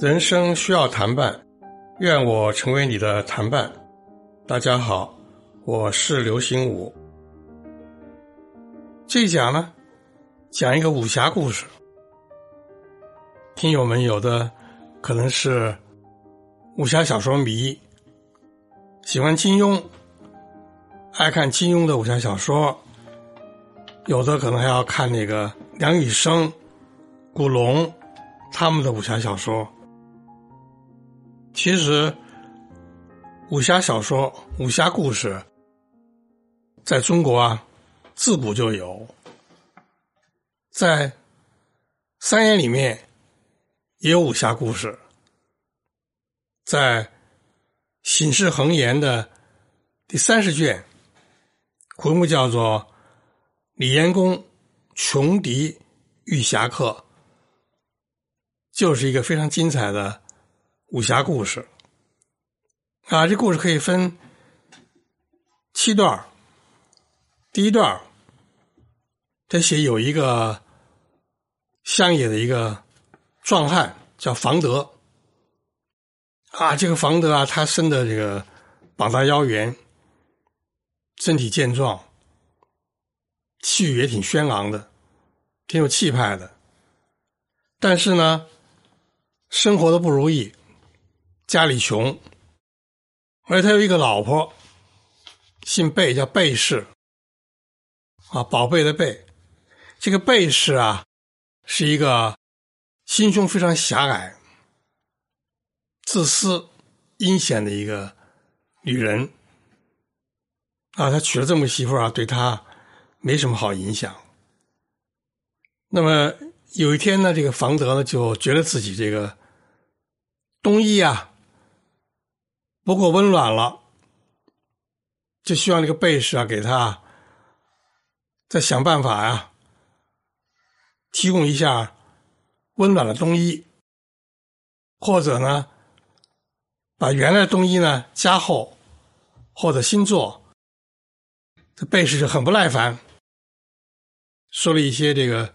人生需要谈伴，愿我成为你的谈伴。大家好，我是刘心武。这一讲呢，讲一个武侠故事。听友们有的可能是武侠小说迷，喜欢金庸，爱看金庸的武侠小说；有的可能还要看那个梁羽生、古龙他们的武侠小说。其实，武侠小说、武侠故事，在中国啊，自古就有。在三言里面也有武侠故事，在《醒世恒言》的第三十卷，回目叫做《李延公穷敌遇侠客》，就是一个非常精彩的。武侠故事啊，这故事可以分七段第一段他写有一个乡野的一个壮汉叫房德啊，这个房德啊，他生的这个膀大腰圆，身体健壮，气宇也挺轩昂的，挺有气派的。但是呢，生活的不如意。家里穷，而且他有一个老婆，姓贝，叫贝氏，啊，宝贝的贝。这个贝氏啊，是一个心胸非常狭隘、自私、阴险的一个女人。啊，他娶了这么个媳妇啊，对他没什么好影响。那么有一天呢，这个房德呢，就觉得自己这个冬衣啊。不够温暖了，就希望这个贝氏啊，给他再想办法呀，提供一下温暖的冬衣，或者呢，把原来的冬衣呢加厚，或者新做。这贝氏就很不耐烦，说了一些这个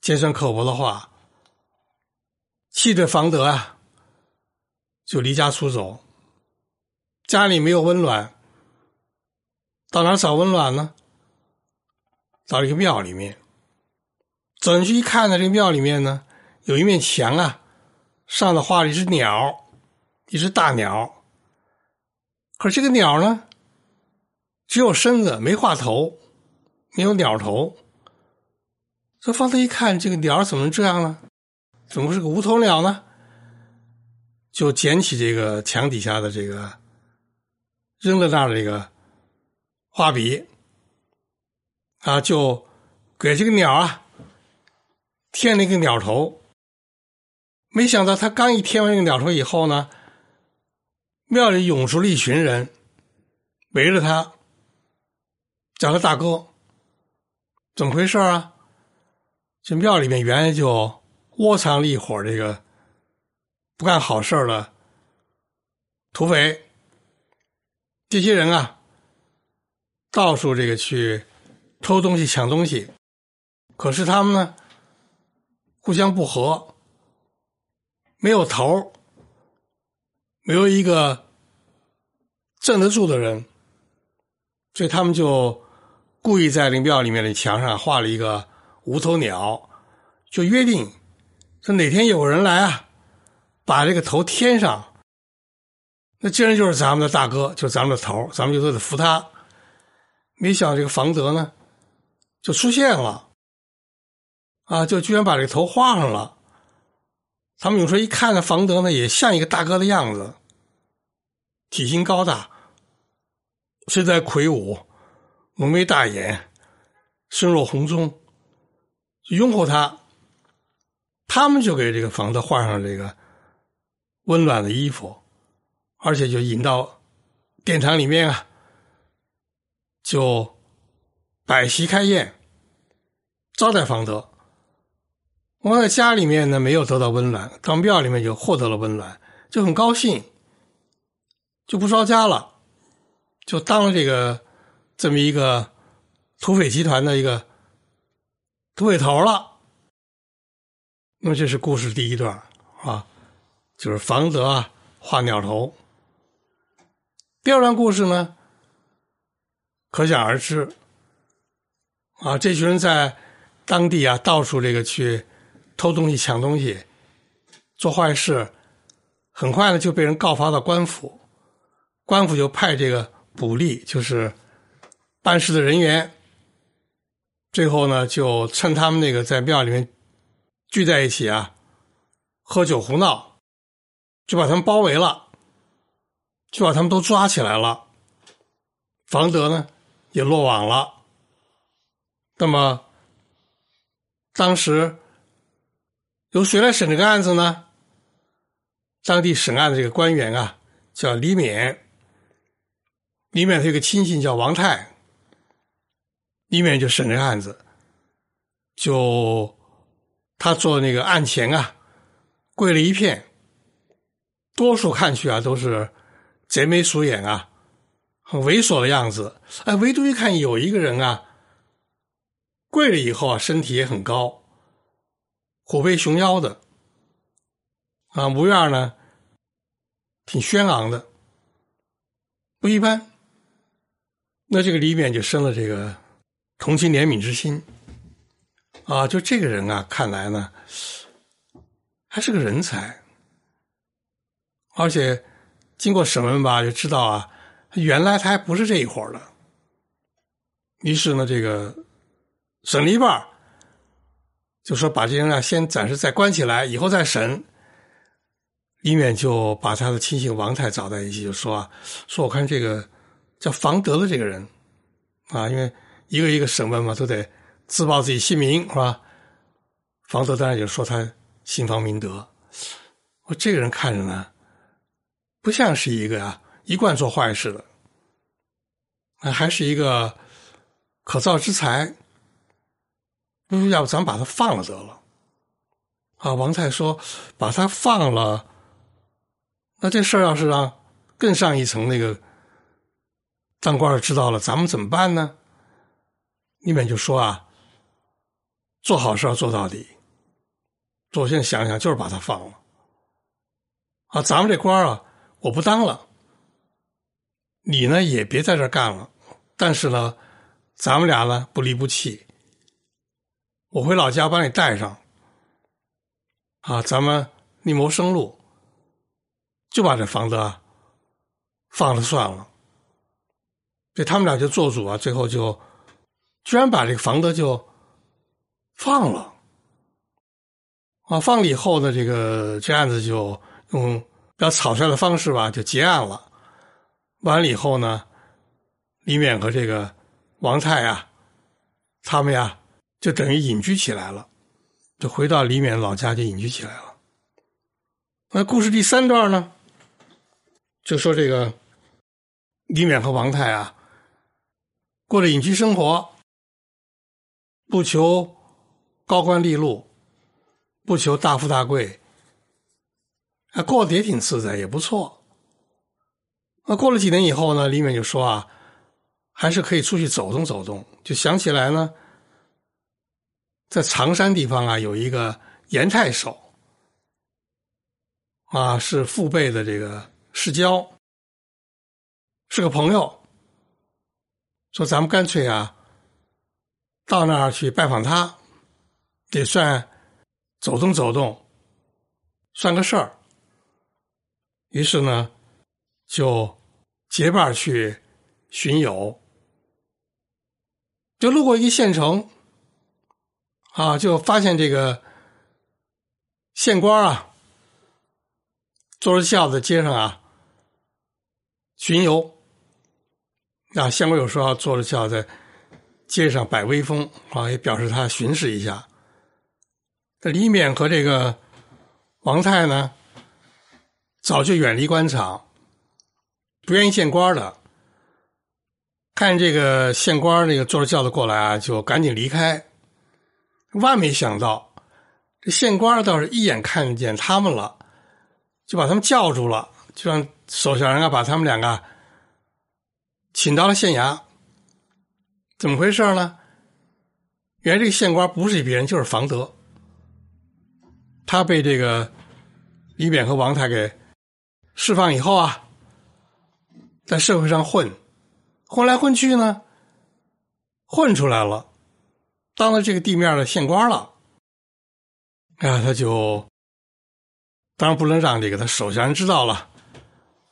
尖酸刻薄的话，气得房德啊，就离家出走。家里没有温暖，到哪找温暖呢？到一个庙里面。走进去一看呢，这个庙里面呢，有一面墙啊，上头画了一只鸟，一只大鸟。可是这个鸟呢，只有身子没画头，没有鸟头。这方才一看，这个鸟怎么这样呢？怎么是个无头鸟呢？就捡起这个墙底下的这个。扔在那儿的这个画笔啊，就给这个鸟啊添了一个鸟头。没想到他刚一添完这个鸟头以后呢，庙里涌出了一群人，围着他，叫他大哥。怎么回事啊？这庙里面原来就窝藏了一伙这个不干好事的土匪。这些人啊，到处这个去偷东西、抢东西，可是他们呢，互相不和，没有头没有一个镇得住的人，所以他们就故意在灵庙里面的墙上画了一个无头鸟，就约定说哪天有人来啊，把这个头添上。那既然就是咱们的大哥，就是咱们的头咱们就都得服他。没想这个房德呢，就出现了，啊，就居然把这个头画上了。他们有时候一看呢，房德呢也像一个大哥的样子，体型高大，身材魁梧，浓眉大眼，身若红钟，拥护他。他们就给这个房德换上这个温暖的衣服。而且就引到殿堂里面啊，就摆席开宴，招待方德。我在家里面呢没有得到温暖，到庙里面就获得了温暖，就很高兴，就不着家了，就当了这个这么一个土匪集团的一个都尾头了。那么这是故事第一段啊，就是房泽啊画鸟头。第二段故事呢，可想而知啊，这群人在当地啊到处这个去偷东西、抢东西、做坏事，很快呢就被人告发到官府，官府就派这个捕吏，就是办事的人员。最后呢，就趁他们那个在庙里面聚在一起啊，喝酒胡闹，就把他们包围了，就把他们都抓起来了。房德呢也落网了。那么当时由谁来审这个案子呢？当地审案的这个官员啊，叫李勉。李勉他有个亲信叫王泰。里面就审这个案子，就他做那个案前啊，跪了一片，多数看去啊都是贼眉鼠眼啊，很猥琐的样子。哎，唯独一看有一个人啊，跪了以后啊，身体也很高，虎背熊腰的，啊，模样呢挺轩昂的，不一般。那这个里面就生了这个。同情怜悯之心，啊，就这个人啊，看来呢，还是个人才，而且经过审问吧，就知道啊，原来他还不是这一伙的。于是呢，这个审了一半，就说把这人啊先暂时再关起来，以后再审。李勉就把他的亲信王太找在一起，就说啊，说我看这个叫房德的这个人啊，因为。一个一个审问嘛，都得自报自己姓名是吧？房德当然就说他姓房名德。我这个人看着呢，不像是一个啊一贯做坏事的，还是一个可造之才。要不咱把他放了得了？啊，王太说把他放了，那这事儿要是让更上一层那个当官的知道了，咱们怎么办呢？里面就说啊，做好事要做到底。我现在想想，就是把他放了。啊，咱们这官啊，我不当了，你呢也别在这干了。但是呢，咱们俩呢不离不弃。我回老家把你带上，啊，咱们另谋生路，就把这房子啊放了算了。这他们俩就做主啊，最后就。居然把这个房德就放了啊！放了以后呢，这个这案子就用比较草率的方式吧，就结案了。完了以后呢，李勉和这个王泰啊，他们呀，就等于隐居起来了，就回到李勉老家就隐居起来了。那故事第三段呢，就说这个李勉和王泰啊，过了隐居生活。不求高官利禄，不求大富大贵，啊，过得也挺自在，也不错。那过了几年以后呢，李勉就说啊，还是可以出去走动走动。就想起来呢，在常山地方啊，有一个严太守，啊，是父辈的这个世交，是个朋友。说咱们干脆啊。到那儿去拜访他，得算走动走动，算个事儿。于是呢，就结伴去巡游，就路过一个县城，啊，就发现这个县官啊，坐着轿子街上啊巡游，啊，县官有时候坐着轿子。街上摆威风啊，也表示他巡视一下。这李勉和这个王泰呢，早就远离官场，不愿意见官的。看这个县官那个坐着轿子过来啊，就赶紧离开。万没想到，这县官倒是一眼看见他们了，就把他们叫住了，就让手下人啊把他们两个请到了县衙。怎么回事呢？原来这个县官不是别人，就是房德。他被这个李勉和王太给释放以后啊，在社会上混，混来混去呢，混出来了，当了这个地面的县官了。哎呀，他就当然不能让这个他手下人知道了，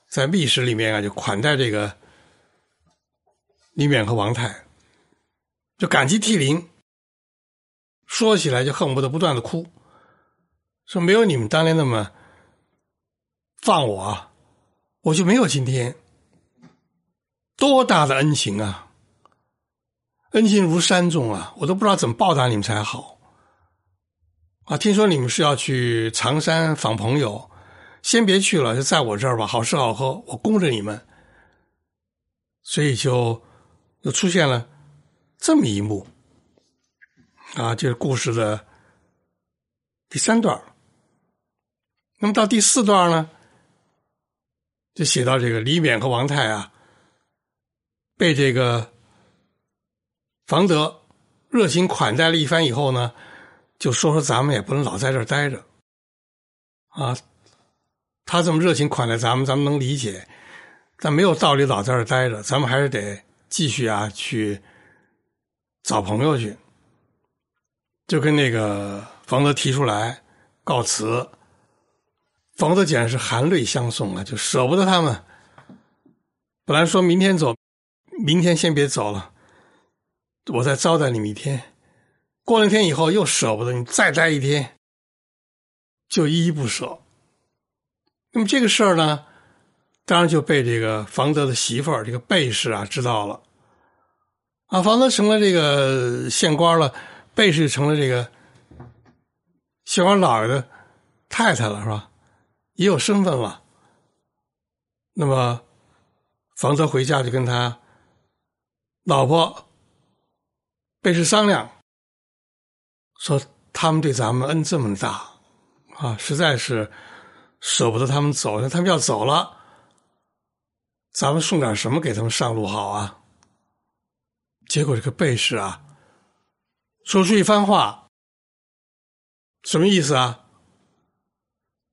在密室里面啊，就款待这个李勉和王太，就感激涕零，说起来就恨不得不断的哭，说没有你们当年那么放我，我就没有今天，多大的恩情啊，恩情如山重啊，我都不知道怎么报答你们才好。啊，听说你们是要去常山访朋友，先别去了，就在我这儿吧，好吃好喝，我供着你们。所以就又出现了这么一幕，啊，这是故事的第三段。那么到第四段呢，就写到这个李勉和王泰啊，被这个房德热情款待了一番以后呢。就说说咱们也不能老在这儿待着，啊，他这么热情款待咱们，咱们能理解，但没有道理老在这儿待着，咱们还是得继续啊去找朋友去。就跟那个房子提出来告辞，房子简直是含泪相送啊，就舍不得他们。本来说明天走，明天先别走了，我再招待你们一天。过了天以后又舍不得你再待一天，就依依不舍。那么这个事儿呢，当然就被这个房德的媳妇儿这个贝氏啊知道了。啊，房子成了这个县官了，贝氏成了这个县官老爷的太太了，是吧？也有身份了。那么房子回家就跟他老婆贝氏商量。说他们对咱们恩这么大，啊，实在是舍不得他们走。那他们要走了，咱们送点什么给他们上路好啊？结果这个贝氏啊，说出一番话，什么意思啊？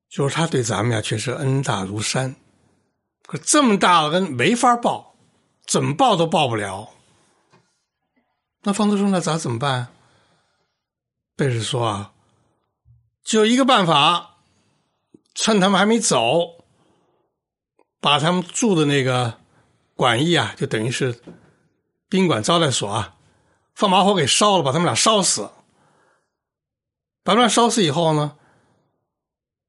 就是他对咱们呀，确实恩大如山，可这么大的恩没法报，怎么报都报不了。那方德说：“那咱怎么办？”贝氏说：“啊，就一个办法，趁他们还没走，把他们住的那个馆驿啊，就等于是宾馆招待所啊，放把火给烧了，把他们俩烧死。把他们俩烧死以后呢，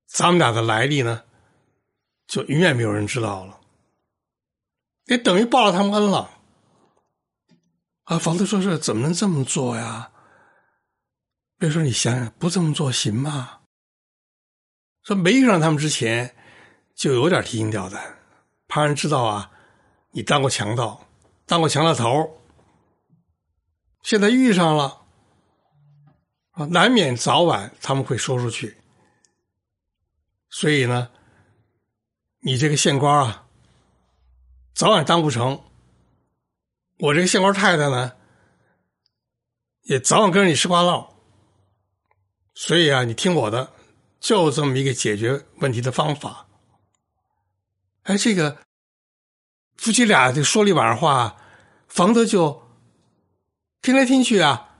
咱们俩的来历呢，就永远没有人知道了，也等于报了他们恩了。”啊，房子说：“是怎么能这么做呀？”别说你想想，不这么做行吗？说没遇上他们之前，就有点提心吊胆，怕人知道啊，你当过强盗，当过强盗头。现在遇上了，啊，难免早晚他们会说出去。所以呢，你这个县官啊，早晚当不成。我这个县官太太呢，也早晚跟着你吃瓜唠。所以啊，你听我的，就这么一个解决问题的方法。哎，这个夫妻俩就说了一晚上话，房德就听来听去啊，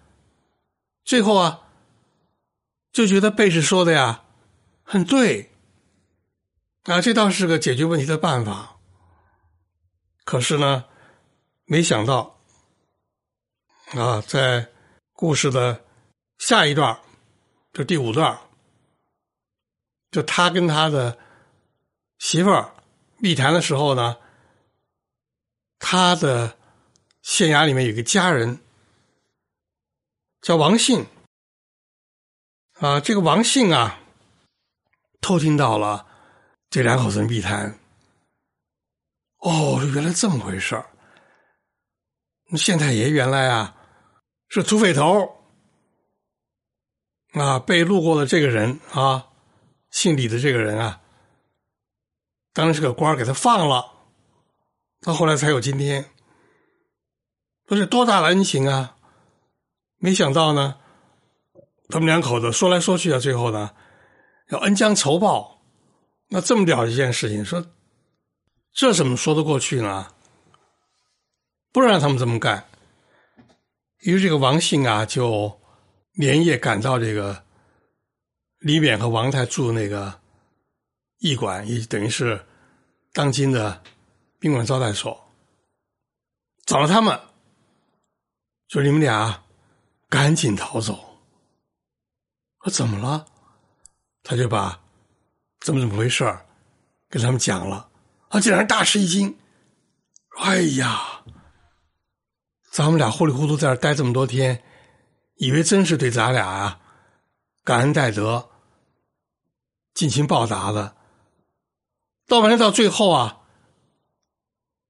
最后啊，就觉得贝氏说的呀很对啊，这倒是个解决问题的办法。可是呢，没想到啊，在故事的下一段。就第五段，就他跟他的媳妇儿密谈的时候呢，他的县衙里面有个家人叫王信啊，这个王信啊，偷听到了这两口子密谈，哦，原来这么回事儿。县太爷原来啊是土匪头。啊，被路过的这个人啊，姓李的这个人啊，当然是个官给他放了，到后来才有今天，不是多大的恩情啊！没想到呢，他们两口子说来说去啊，最后呢，要恩将仇报。那这么屌一件事情，说这怎么说得过去呢？不让他们这么干。于是这个王信啊，就连夜赶到这个李勉和王太住那个驿馆，也等于是当今的宾馆招待所，找了他们，说你们俩赶紧逃走。我怎么了？他就把怎么怎么回事跟他们讲了，啊，这两人大吃一惊，哎呀！咱们俩糊里糊涂在这待这么多天，以为真是对咱俩啊感恩戴德、尽情报答的，到完了到最后啊，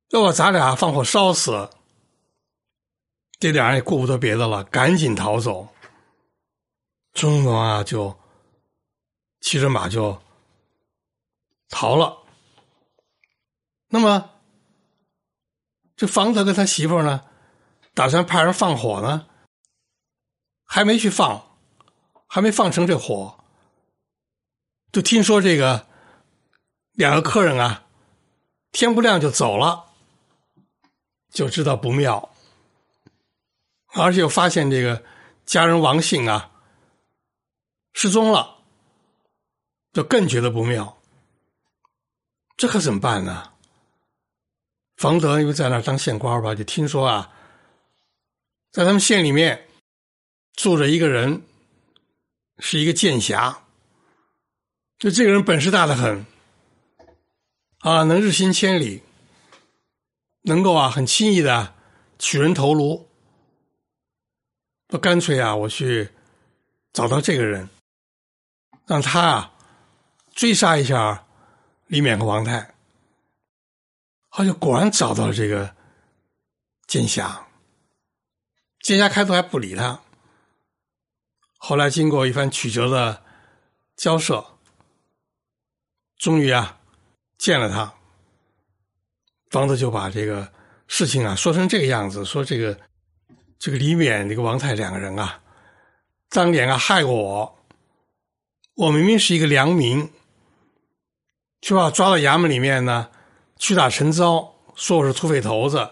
要把咱俩放火烧死，这俩人也顾不得别的了，赶紧逃走。钟龙啊，就骑着马就逃了。那么，这房子跟他媳妇呢？打算派人放火呢，还没去放，还没放成这火，就听说这个两个客人啊，天不亮就走了，就知道不妙，而且又发现这个家人王姓啊失踪了，就更觉得不妙，这可怎么办呢？房德因为在那当县官吧，就听说啊。在他们县里面住着一个人，是一个剑侠。就这个人本事大的很，啊，能日行千里，能够啊很轻易的取人头颅。那干脆啊，我去找到这个人，让他啊追杀一下李勉和王泰。好像果然找到了这个剑侠。剑侠开头还不理他，后来经过一番曲折的交涉，终于啊见了他。房子就把这个事情啊说成这个样子，说这个这个李勉、这个王太两个人啊，当年啊害过我，我明明是一个良民，却把抓到衙门里面呢，屈打成招，说我是土匪头子，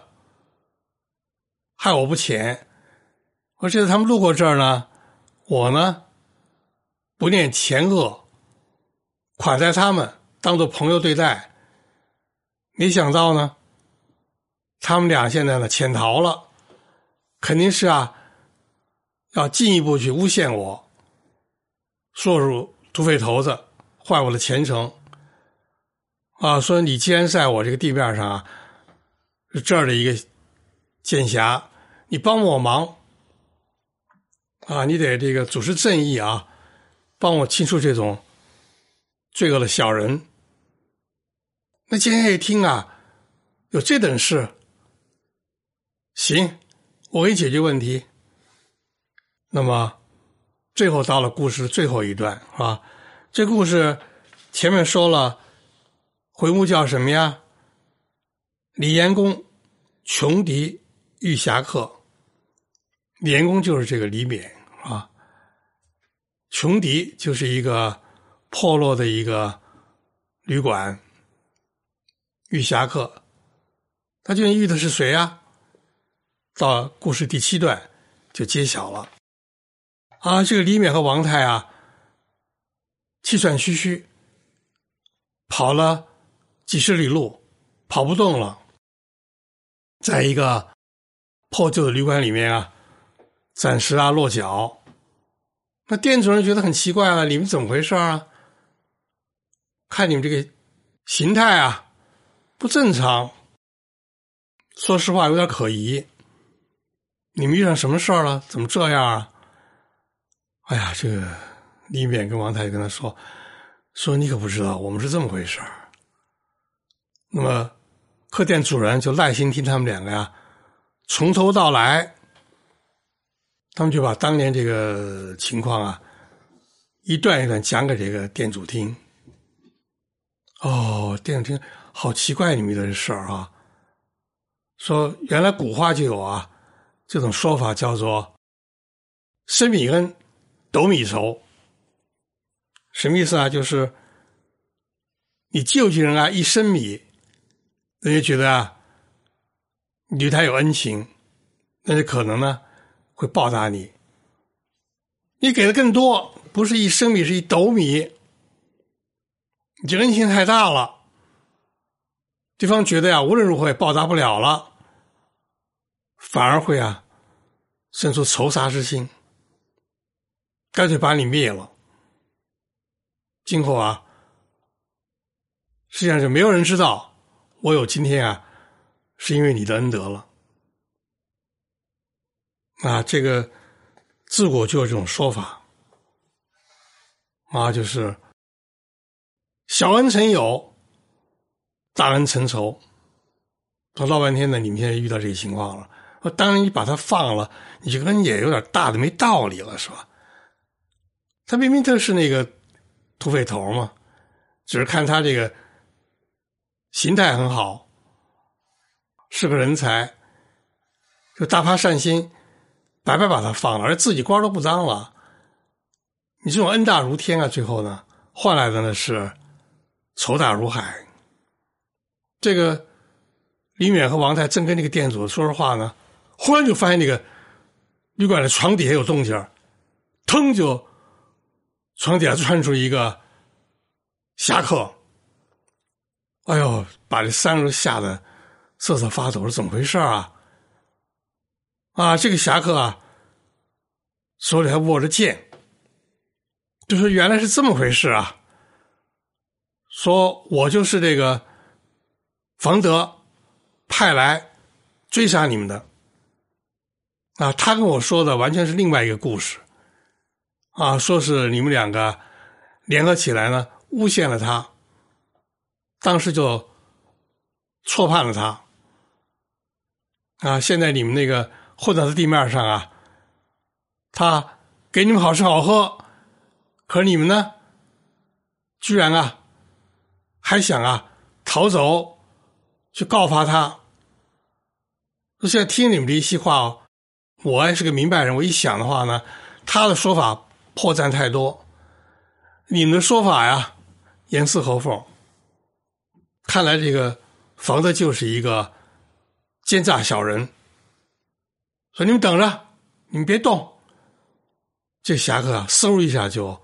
害我不浅。我记得他们路过这儿呢，我呢不念前恶，款待他们，当做朋友对待。没想到呢，他们俩现在呢潜逃了，肯定是啊，要进一步去诬陷我，说入土匪头子，坏我的前程。啊，说你既然在我这个地面上啊，是这儿的一个剑侠，你帮我忙。啊，你得这个主持正义啊，帮我清除这种罪恶的小人。那今天一听啊，有这等事，行，我给你解决问题。那么最后到了故事最后一段，是吧？这故事前面说了，回目叫什么呀？李延公穷敌遇侠客。李延公就是这个李勉。啊，穷敌就是一个破落的一个旅馆，遇侠客，他究竟遇的是谁啊？到故事第七段就揭晓了。啊，这个李勉和王太啊，气喘吁吁，跑了几十里路，跑不动了，在一个破旧的旅馆里面啊。暂时啊落脚，那店主人觉得很奇怪了，你们怎么回事啊？看你们这个形态啊，不正常。说实话，有点可疑。你们遇上什么事儿了？怎么这样啊？哎呀，这个李勉跟王太跟他说：“说你可不知道，我们是这么回事儿。”那么客店主人就耐心听他们两个呀，从头到来。他们就把当年这个情况啊，一段一段讲给这个店主听。哦，店主听，好奇怪你们的事儿啊！说原来古话就有啊，这种说法叫做升米恩，斗米仇。什么意思啊？就是你救济人啊，一升米，人家觉得啊，你对他有恩情，那就可能呢会报答你。你给的更多，不是一升米，是一斗米，你这恩情太大了，对方觉得呀，无论如何也报答不了了，反而会啊生出仇杀之心，干脆把你灭了。今后啊，实际上就没有人知道我有今天啊，是因为你的恩德了。啊，这个自古就有这种说法，啊，就是小恩成友，大恩成仇。说闹半天呢，你们现在遇到这个情况了。当然，你把他放了，你这个恩也有点大的没道理了，是吧？他明明就是那个。土匪头嘛，只是看他这个心态很好，是个人才，就大发善心，白白把他放了，而自己官都不当了。你这种恩大如天啊，最后呢，换来的呢是仇大如海。这个李远和王太正跟那个店主说着话呢，忽然就发现那个旅馆的床底下有动静腾就。床底下窜出一个侠客，哎呦，把这三个人吓得瑟瑟发抖，是怎么回事啊？啊，这个侠客啊，手里还握着剑，就说原来是这么回事啊。说我就是这个冯德派来追杀你们的，啊，他跟我说的完全是另外一个故事。啊，说是你们两个联合起来呢，诬陷了他，当时就错判了他。啊，现在你们那个混到地面上啊，他给你们好吃好喝，可你们呢，居然啊，还想啊逃走，去告发他。我现在听你们这一席话哦，我也是个明白人，我一想的话呢，他的说法。破绽太多，你们的说法呀，严丝合缝。看来这个房子就是一个奸诈小人。说你们等着，你们别动。这侠客啊，嗖一下就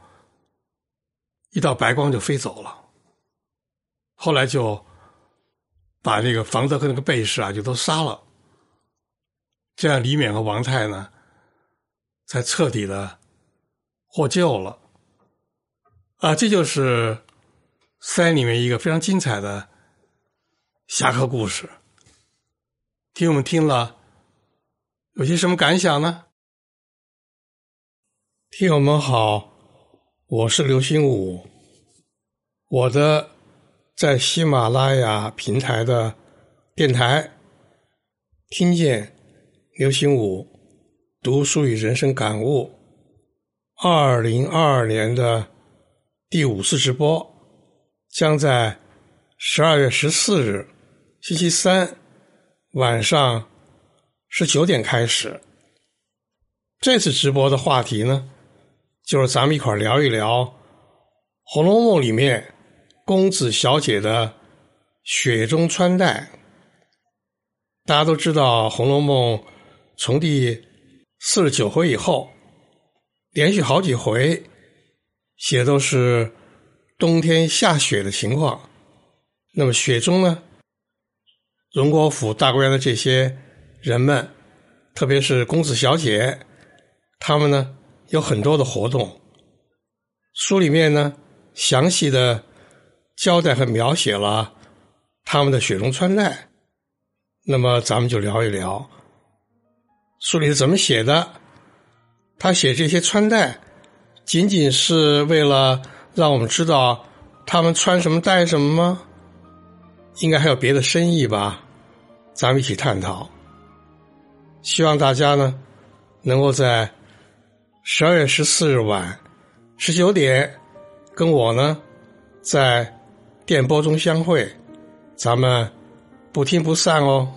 一道白光就飞走了。后来就把这个房子和那个贝氏啊，就都杀了。这样李勉和王泰呢，才彻底的。获救了，啊，这就是三里面一个非常精彩的侠客故事。听我们听了，有些什么感想呢？听友们好，我是刘新武，我的在喜马拉雅平台的电台，听见刘新武读书与人生感悟。二零二二年的第五次直播将在十二月十四日星期三晚上十九点开始。这次直播的话题呢，就是咱们一块聊一聊《红楼梦》里面公子小姐的雪中穿戴。大家都知道，《红楼梦》从第四十九回以后。连续好几回写都是冬天下雪的情况。那么雪中呢，荣国府大观园的这些人们，特别是公子小姐，他们呢有很多的活动。书里面呢详细的交代和描写了他们的雪中穿戴。那么咱们就聊一聊书里是怎么写的。他写这些穿戴，仅仅是为了让我们知道他们穿什么戴什么吗？应该还有别的深意吧？咱们一起探讨。希望大家呢，能够在十二月十四日晚十九点，跟我呢在电波中相会，咱们不听不散哦。